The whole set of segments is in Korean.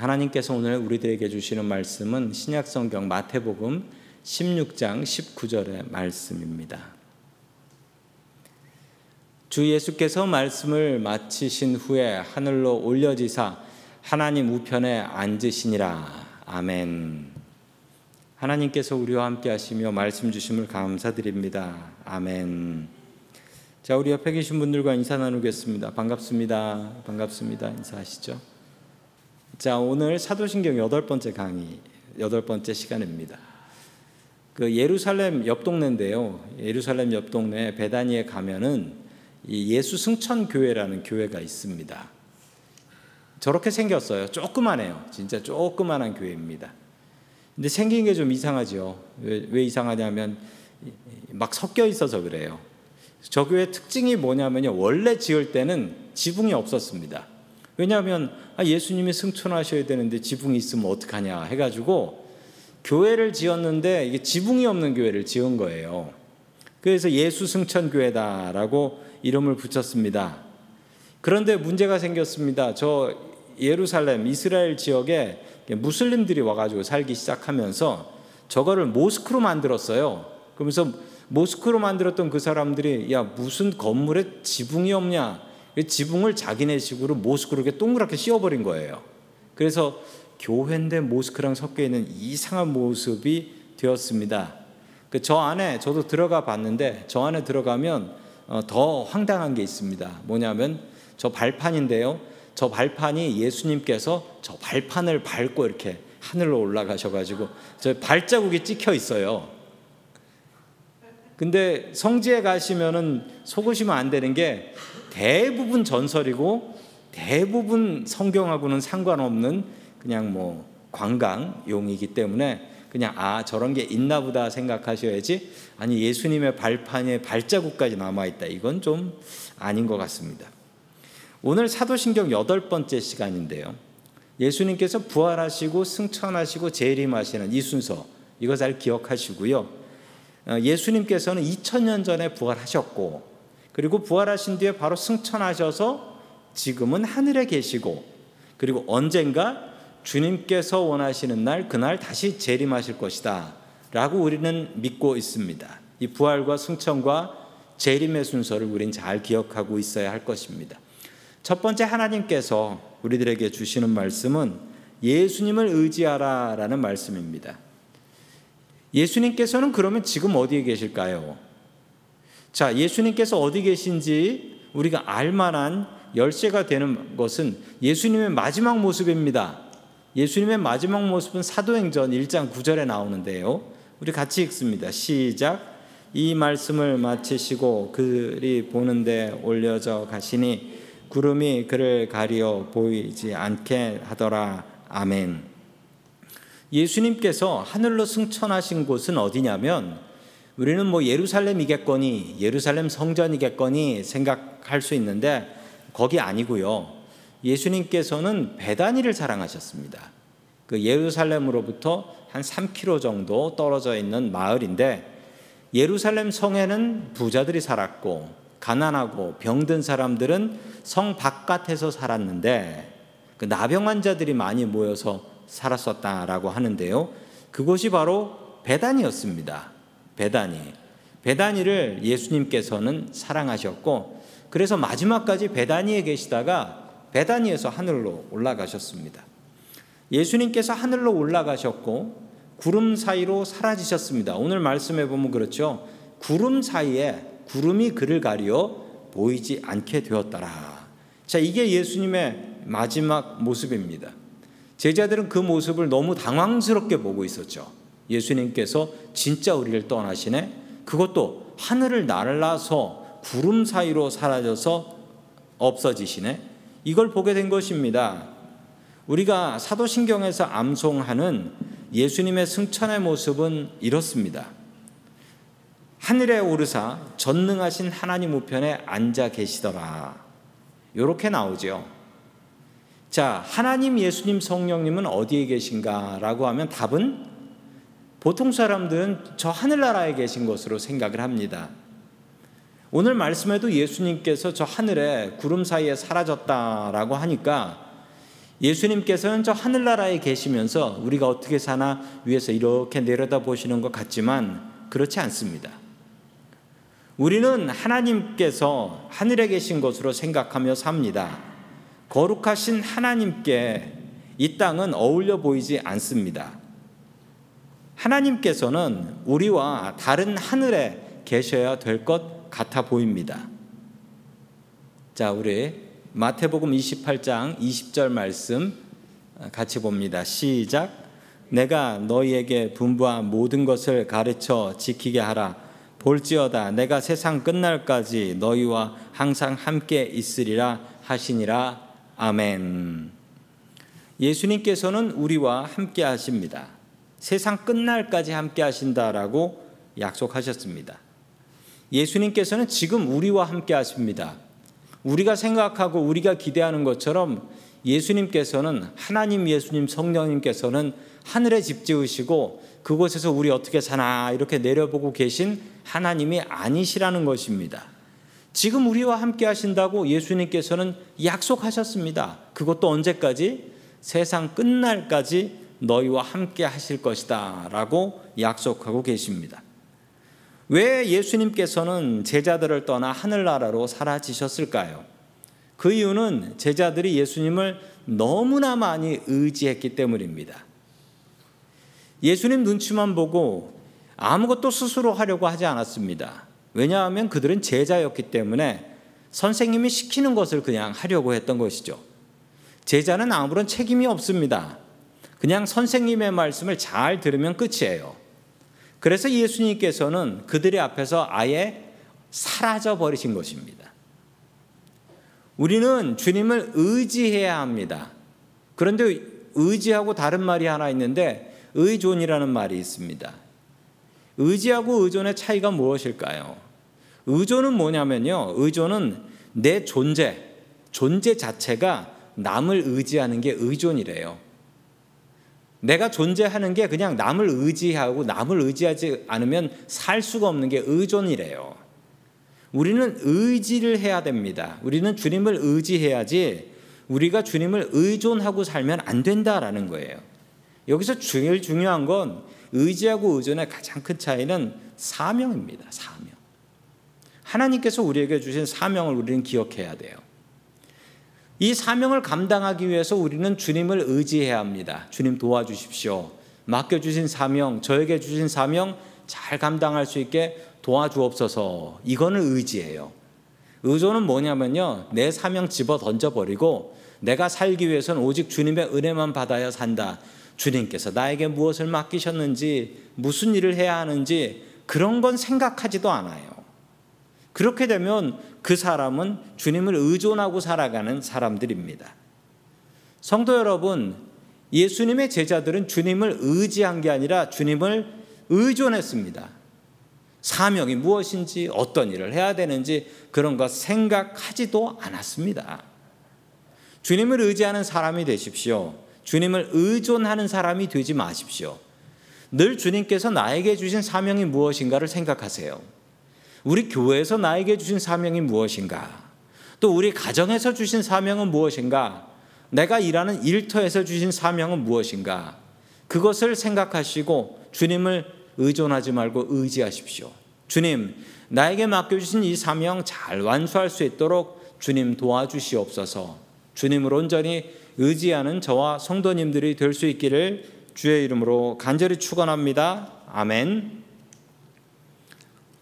하나님께서 오늘 우리들에게 주시는 말씀은 신약성경 마태복음 16장 19절의 말씀입니다. 주 예수께서 말씀을 마치신 후에 하늘로 올려지사 하나님 우편에 앉으시니라. 아멘. 하나님께서 우리와 함께 하시며 말씀 주심을 감사드립니다. 아멘. 자, 우리 옆에 계신 분들과 인사 나누겠습니다. 반갑습니다. 반갑습니다. 인사하시죠. 자, 오늘 사도신경 여덟 번째 강의, 여덟 번째 시간입니다. 그 예루살렘 옆 동네인데요. 예루살렘 옆 동네 베다니에 가면은 이 예수 승천 교회라는 교회가 있습니다. 저렇게 생겼어요. 조그만해요. 진짜 조그만한 교회입니다. 근데 생긴 게 좀 이상하죠. 왜, 왜 이상하냐면 막 섞여 있어서 그래요. 저 교회 특징이 뭐냐면요. 원래 지을 때는 지붕이 없었습니다. 왜냐하면 아, 예수님이 승천하셔야 되는데 지붕이 있으면 어떡하냐 해가지고 교회를 지었는데 이게 지붕이 없는 교회를 지은 거예요. 그래서 예수 승천 교회다라고 이름을 붙였습니다. 그런데 문제가 생겼습니다. 저 예루살렘 이스라엘 지역에 무슬림들이 와가지고 살기 시작하면서 저거를 모스크로 만들었어요. 그러면서 모스크로 만들었던 그 사람들이 야 무슨 건물에 지붕이 없냐 지붕을 자기네식으로 모스크로 이렇게 동그랗게 씌워버린 거예요. 그래서 교회인데 모스크랑 섞여 있는 이상한 모습이 되었습니다. 그저 안에 저도 들어가 봤는데 저 안에 들어가면 어, 더 황당한 게 있습니다. 뭐냐면 저 발판인데요. 저 발판이 예수님께서 저 발판을 밟고 이렇게 하늘로 올라가셔가지고 저 발자국이 찍혀 있어요. 근데 성지에 가시면은 속으시면 안 되는 게 대부분 전설이고 대부분 성경하고는 상관없는 그냥 뭐 관광용이기 때문에 그냥 아 저런 게 있나 보다 생각하셔야지 아니 예수님의 발판에 발자국까지 남아 있다 이건 좀 아닌 것 같습니다. 오늘 사도신경 여덟 번째 시간인데요. 예수님께서 부활하시고 승천하시고 재림하시는 이 순서 이거 잘 기억하시고요. 어, 예수님께서는 2000년 전에 부활하셨고 그리고 부활하신 뒤에 바로 승천하셔서 지금은 하늘에 계시고 그리고 언젠가 주님께서 원하시는 날 그날 다시 재림하실 것이다. 라고 우리는 믿고 있습니다. 이 부활과 승천과 재림의 순서를 우리는 잘 기억하고 있어야 할 것입니다. 첫 번째 하나님께서 우리들에게 주시는 말씀은 예수님을 의지하라라는 말씀입니다. 예수님께서는 그러면 지금 어디에 계실까요? 자, 예수님께서 어디 계신지 우리가 알 만한 열쇠가 되는 것은 예수님의 마지막 모습입니다. 예수님의 마지막 모습은 사도행전 1장 9절에 나오는데요. 우리 같이 읽습니다. 시작. 이 말씀을 마치시고 그리 보는데 올려져 가시니 구름이 그를 가리어 보이지 않게 하더라. 아멘. 예수님께서 하늘로 승천하신 곳은 어디냐면 우리는 뭐 예루살렘이겠거니 예루살렘 성전이겠거니 생각할 수 있는데 거기 아니고요. 예수님께서는 베다니를 사랑하셨습니다. 그 예루살렘으로부터 한 3km 정도 떨어져 있는 마을인데 예루살렘 성에는 부자들이 살았고 가난하고 병든 사람들은 성 바깥에서 살았는데 그 나병 환자들이 많이 모여서 살았었다라고 하는데요. 그곳이 바로 베단이었습니다. 베다니. 베다니를 예수님께서는 사랑하셨고 그래서 마지막까지 베다니에 계시다가 베다니에서 하늘로 올라가셨습니다. 예수님께서 하늘로 올라가셨고 구름 사이로 사라지셨습니다. 오늘 말씀해 보면 그렇죠. 구름 사이에 구름이 그를 가려 보이지 않게 되었더라. 자, 이게 예수님의 마지막 모습입니다. 제자들은 그 모습을 너무 당황스럽게 보고 있었죠. 예수님께서 진짜 우리를 떠나시네? 그것도 하늘을 날라서 구름 사이로 사라져서 없어지시네? 이걸 보게 된 것입니다. 우리가 사도신경에서 암송하는 예수님의 승천의 모습은 이렇습니다. 하늘에 오르사 전능하신 하나님 우편에 앉아 계시더라. 이렇게 나오죠. 자, 하나님, 예수님, 성령님은 어디에 계신가라고 하면 답은 보통 사람들은 저 하늘나라에 계신 것으로 생각을 합니다. 오늘 말씀에도 예수님께서 저 하늘에 구름 사이에 사라졌다라고 하니까 예수님께서는 저 하늘나라에 계시면서 우리가 어떻게 사나 위에서 이렇게 내려다 보시는 것 같지만 그렇지 않습니다. 우리는 하나님께서 하늘에 계신 것으로 생각하며 삽니다. 거룩하신 하나님께 이 땅은 어울려 보이지 않습니다. 하나님께서는 우리와 다른 하늘에 계셔야 될 것 같아 보입니다. 자, 우리 마태복음 28장 20절 말씀 같이 봅니다. 시작. 내가 너희에게 분부한 모든 것을 가르쳐 지키게 하라. 볼지어다 내가 세상 끝날까지 너희와 항상 함께 있으리라 하시니라. 아멘. 예수님께서는 우리와 함께 하십니다. 세상 끝날까지 함께 하신다라고 약속하셨습니다. 예수님께서는 지금 우리와 함께 하십니다. 우리가 생각하고 우리가 기대하는 것처럼 예수님께서는 하나님 예수님 성령님께서는 하늘에 집 지으시고 그곳에서 우리 어떻게 사나 이렇게 내려보고 계신 하나님이 아니시라는 것입니다. 지금 우리와 함께 하신다고 예수님께서는 약속하셨습니다. 그것도 언제까지? 세상 끝날까지 너희와 함께 하실 것이다. 라고 약속하고 계십니다. 왜 예수님께서는 제자들을 떠나 하늘나라로 사라지셨을까요? 그 이유는 제자들이 예수님을 너무나 많이 의지했기 때문입니다. 예수님 눈치만 보고 아무것도 스스로 하려고 하지 않았습니다. 왜냐하면 그들은 제자였기 때문에 선생님이 시키는 것을 그냥 하려고 했던 것이죠. 제자는 아무런 책임이 없습니다. 그냥 선생님의 말씀을 잘 들으면 끝이에요. 그래서 예수님께서는 그들의 앞에서 아예 사라져 버리신 것입니다. 우리는 주님을 의지해야 합니다. 그런데 의지하고 다른 말이 하나 있는데 의존이라는 말이 있습니다. 의지하고 의존의 차이가 무엇일까요? 의존은 뭐냐면요. 의존은 내 존재, 존재 자체가 남을 의지하는 게 의존이래요. 내가 존재하는 게 그냥 남을 의지하고 남을 의지하지 않으면 살 수가 없는 게 의존이래요. 우리는 의지를 해야 됩니다. 우리는 주님을 의지해야지 우리가 주님을 의존하고 살면 안 된다라는 거예요. 여기서 제일 중요한 건 의지하고 의존의 가장 큰 차이는 사명입니다. 사명. 하나님께서 우리에게 주신 사명을 우리는 기억해야 돼요. 이 사명을 감당하기 위해서 우리는 주님을 의지해야 합니다. 주님 도와주십시오. 맡겨주신 사명, 저에게 주신 사명 잘 감당할 수 있게 도와주옵소서. 이거는 의지예요. 의존은 뭐냐면요. 내 사명 집어 던져버리고 내가 살기 위해서는 오직 주님의 은혜만 받아야 산다. 주님께서 나에게 무엇을 맡기셨는지, 무슨 일을 해야 하는지 그런 건 생각하지도 않아요. 그렇게 되면 그 사람은 주님을 의존하고 살아가는 사람들입니다. 성도 여러분, 예수님의 제자들은 주님을 의지한 게 아니라 주님을 의존했습니다. 사명이 무엇인지 어떤 일을 해야 되는지 그런 것 생각하지도 않았습니다. 주님을 의지하는 사람이 되십시오. 주님을 의존하는 사람이 되지 마십시오. 늘 주님께서 나에게 주신 사명이 무엇인가를 생각하세요. 우리 교회에서 나에게 주신 사명이 무엇인가? 또 우리 가정에서 주신 사명은 무엇인가? 내가 일하는 일터에서 주신 사명은 무엇인가? 그것을 생각하시고 주님을 의존하지 말고 의지하십시오. 주님, 나에게 맡겨주신 이 사명 잘 완수할 수 있도록 주님 도와주시옵소서. 주님을 온전히 의지하는 저와 성도님들이 될 수 있기를 주의 이름으로 간절히 축원합니다. 아멘.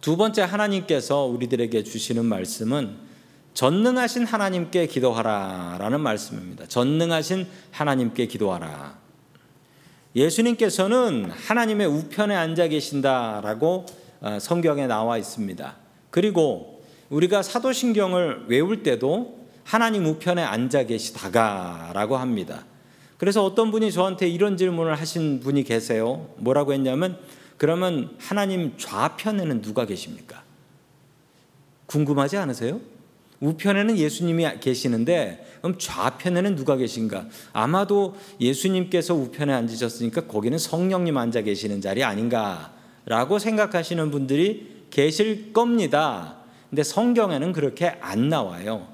두 번째 하나님께서 우리들에게 주시는 말씀은 전능하신 하나님께 기도하라라는 말씀입니다. 전능하신 하나님께 기도하라. 예수님께서는 하나님의 우편에 앉아 계신다라고 어, 성경에 나와 있습니다. 그리고 우리가 사도신경을 외울 때도 하나님 우편에 앉아 계시다가라고 합니다. 그래서 어떤 분이 저한테 이런 질문을 하신 분이 계세요. 뭐라고 했냐면 그러면 하나님 좌편에는 누가 계십니까? 궁금하지 않으세요? 우편에는 예수님이 계시는데 그럼 좌편에는 누가 계신가? 아마도 예수님께서 우편에 앉으셨으니까 거기는 성령님 앉아 계시는 자리 아닌가라고 생각하시는 분들이 계실 겁니다. 근데 성경에는 그렇게 안 나와요.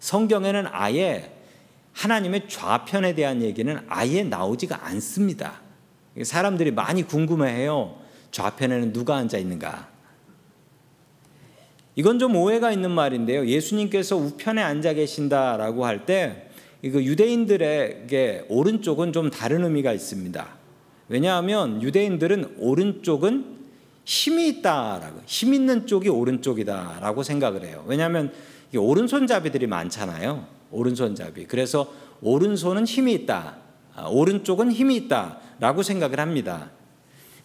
성경에는 아예 하나님의 좌편에 대한 얘기는 아예 나오지가 않습니다. 사람들이 많이 궁금해해요. 좌편에는 누가 앉아 있는가? 이건 좀 오해가 있는 말인데요. 예수님께서 우편에 앉아 계신다라고 할 때 이거 유대인들에게 오른쪽은 좀 다른 의미가 있습니다. 왜냐하면 유대인들은 오른쪽은 힘이 있다라고 힘 있는 쪽이 오른쪽이다라고 생각을 해요. 왜냐하면 오른손잡이들이 많잖아요. 오른손잡이. 그래서 오른손은 힘이 있다. 아, 오른쪽은 힘이 있다라고 생각을 합니다.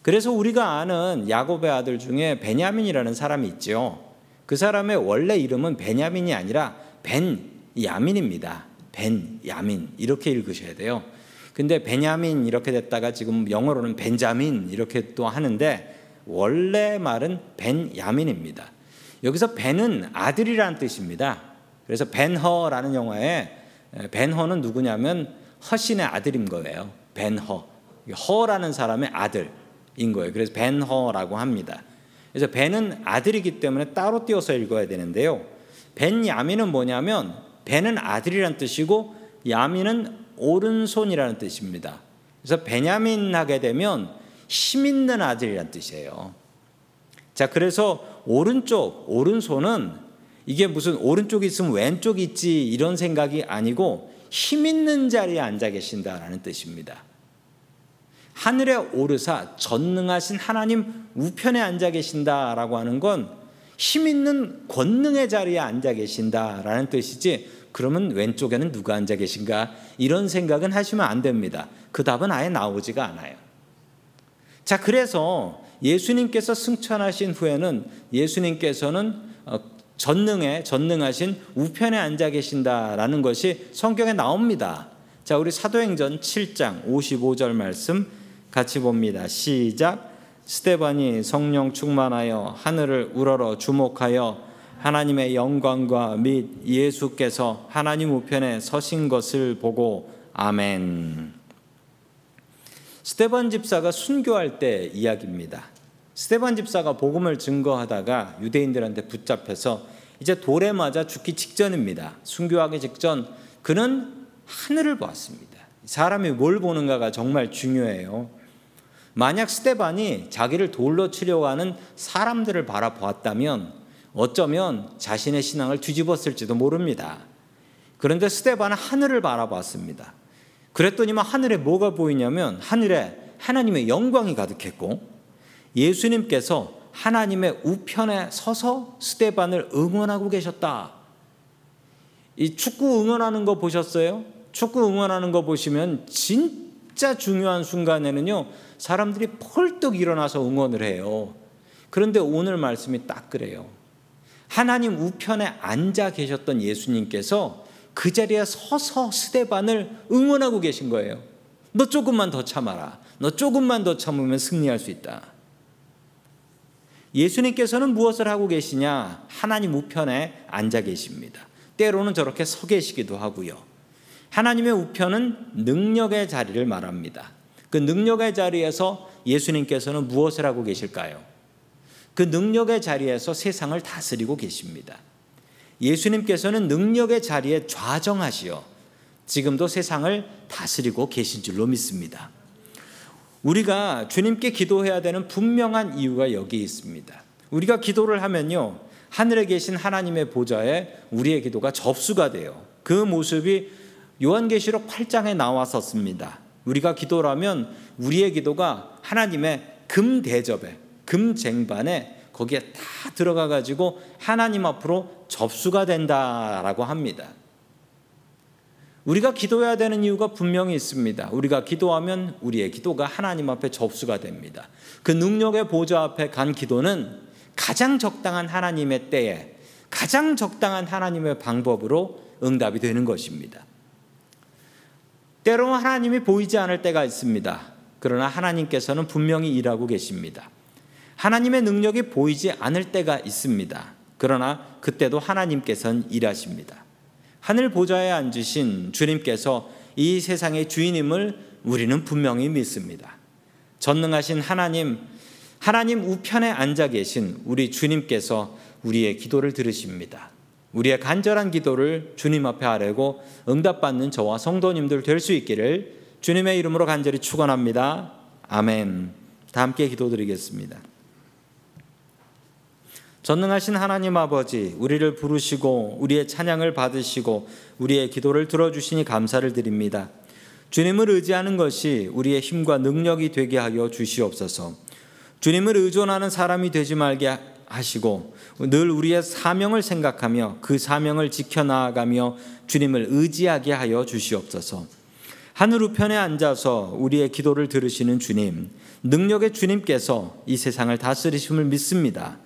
그래서 우리가 아는 야곱의 아들 중에 베냐민이라는 사람이 있죠. 그 사람의 원래 이름은 베냐민이 아니라 벤 야민입니다. 벤 야민 이렇게 읽으셔야 돼요. 근데 베냐민 이렇게 됐다가 지금 영어로는 벤자민 이렇게 또 하는데 원래 말은 벤야민입니다. 여기서 벤은 아들이라는 뜻입니다. 그래서 벤허라는 영화에 벤허는 누구냐면 허신의 아들인 거예요. 벤허. 허라는 사람의 아들 인 거예요. 그래서 벤허라고 합니다. 그래서 벤은 아들이기 때문에 따로 띄어서 읽어야 되는데요. 벤야민은 뭐냐면 벤은 아들이란 뜻이고 야민은 오른손이라는 뜻입니다. 그래서 베냐민 하게 되면 힘 있는 아들이란 뜻이에요. 자, 그래서 오른쪽, 오른손은 이게 무슨 오른쪽이 있으면 왼쪽이 있지 이런 생각이 아니고 힘 있는 자리에 앉아 계신다라는 뜻입니다. 하늘에 오르사 전능하신 하나님 우편에 앉아 계신다라고 하는 건 힘 있는 권능의 자리에 앉아 계신다라는 뜻이지 그러면 왼쪽에는 누가 앉아 계신가 이런 생각은 하시면 안 됩니다. 그 답은 아예 나오지가 않아요. 자, 그래서 예수님께서 승천하신 후에는 예수님께서는 어, 전능에 전능하신 우편에 앉아 계신다라는 것이 성경에 나옵니다. 자, 우리 사도행전 7장 55절 말씀 같이 봅니다. 시작. 스테반이 성령 충만하여 하늘을 우러러 주목하여 하나님의 영광과 및 예수께서 하나님 우편에 서신 것을 보고 아멘. 스테반 집사가 순교할 때 이야기입니다. 스테반 집사가 복음을 증거하다가 유대인들한테 붙잡혀서 이제 돌에 맞아 죽기 직전입니다. 순교하기 직전 그는 하늘을 보았습니다. 사람이 뭘 보는가가 정말 중요해요. 만약 스테반이 자기를 돌로 치려고 하는 사람들을 바라보았다면 어쩌면 자신의 신앙을 뒤집었을지도 모릅니다. 그런데 스테반은 하늘을 바라봤습니다. 그랬더니만 하늘에 뭐가 보이냐면 하늘에 하나님의 영광이 가득했고 예수님께서 하나님의 우편에 서서 스테반을 응원하고 계셨다. 이 축구 응원하는 거 보셨어요? 축구 응원하는 거 보시면 진짜 중요한 순간에는요, 사람들이 펄떡 일어나서 응원을 해요. 그런데 오늘 말씀이 딱 그래요. 하나님 우편에 앉아 계셨던 예수님께서 그 자리에 서서 스데반을 응원하고 계신 거예요. 너 조금만 더 참아라. 너 조금만 더 참으면 승리할 수 있다. 예수님께서는 무엇을 하고 계시냐? 하나님 우편에 앉아 계십니다. 때로는 저렇게 서 계시기도 하고요. 하나님의 우편은 능력의 자리를 말합니다. 그 능력의 자리에서 예수님께서는 무엇을 하고 계실까요? 그 능력의 자리에서 세상을 다스리고 계십니다. 예수님께서는 능력의 자리에 좌정하시어 지금도 세상을 다스리고 계신 줄로 믿습니다. 우리가 주님께 기도해야 되는 분명한 이유가 여기 있습니다. 우리가 기도를 하면요. 하늘에 계신 하나님의 보좌에 우리의 기도가 접수가 돼요. 그 모습이 요한계시록 8장에 나왔었습니다. 우리가 기도라면 우리의 기도가 하나님의 금 대접에 금 쟁반에 거기에 다 들어가 가지고 하나님 앞으로 접수가 된다라고 합니다. 우리가 기도해야 되는 이유가 분명히 있습니다. 우리가 기도하면 우리의 기도가 하나님 앞에 접수가 됩니다. 그 능력의 보좌 앞에 간 기도는 가장 적당한 하나님의 때에 가장 적당한 하나님의 방법으로 응답이 되는 것입니다. 때로 하나님이 보이지 않을 때가 있습니다. 그러나 하나님께서는 분명히 일하고 계십니다. 하나님의 능력이 보이지 않을 때가 있습니다. 그러나 그때도 하나님께서는 일하십니다. 하늘 보좌에 앉으신 주님께서 이 세상의 주인임을 우리는 분명히 믿습니다. 전능하신 하나님, 하나님 우편에 앉아 계신 우리 주님께서 우리의 기도를 들으십니다. 우리의 간절한 기도를 주님 앞에 아뢰고 응답받는 저와 성도님들 될 수 있기를 주님의 이름으로 간절히 축원합니다. 아멘. 다 함께 기도드리겠습니다. 전능하신 하나님 아버지, 우리를 부르시고 우리의 찬양을 받으시고 우리의 기도를 들어주시니 감사를 드립니다. 주님을 의지하는 것이 우리의 힘과 능력이 되게 하여 주시옵소서. 주님을 의존하는 사람이 되지 말게 하시고 늘 우리의 사명을 생각하며 그 사명을 지켜나가며 주님을 의지하게 하여 주시옵소서. 하늘 우편에 앉아서 우리의 기도를 들으시는 주님, 능력의 주님께서 이 세상을 다스리심을 믿습니다.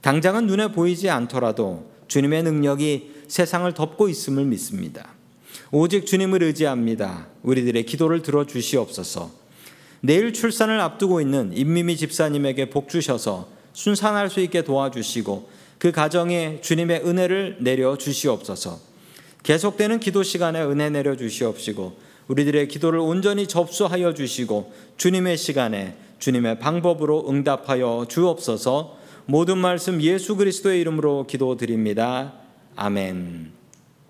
당장은 눈에 보이지 않더라도 주님의 능력이 세상을 덮고 있음을 믿습니다. 오직 주님을 의지합니다. 우리들의 기도를 들어 주시옵소서. 내일 출산을 앞두고 있는 임미미 집사님에게 복 주셔서 순산할 수 있게 도와주시고 그 가정에 주님의 은혜를 내려 주시옵소서. 계속되는 기도 시간에 은혜 내려 주시옵시고 우리들의 기도를 온전히 접수하여 주시고 주님의 시간에 주님의 방법으로 응답하여 주옵소서. 모든 말씀 예수 그리스도의 이름으로 기도드립니다. 아멘.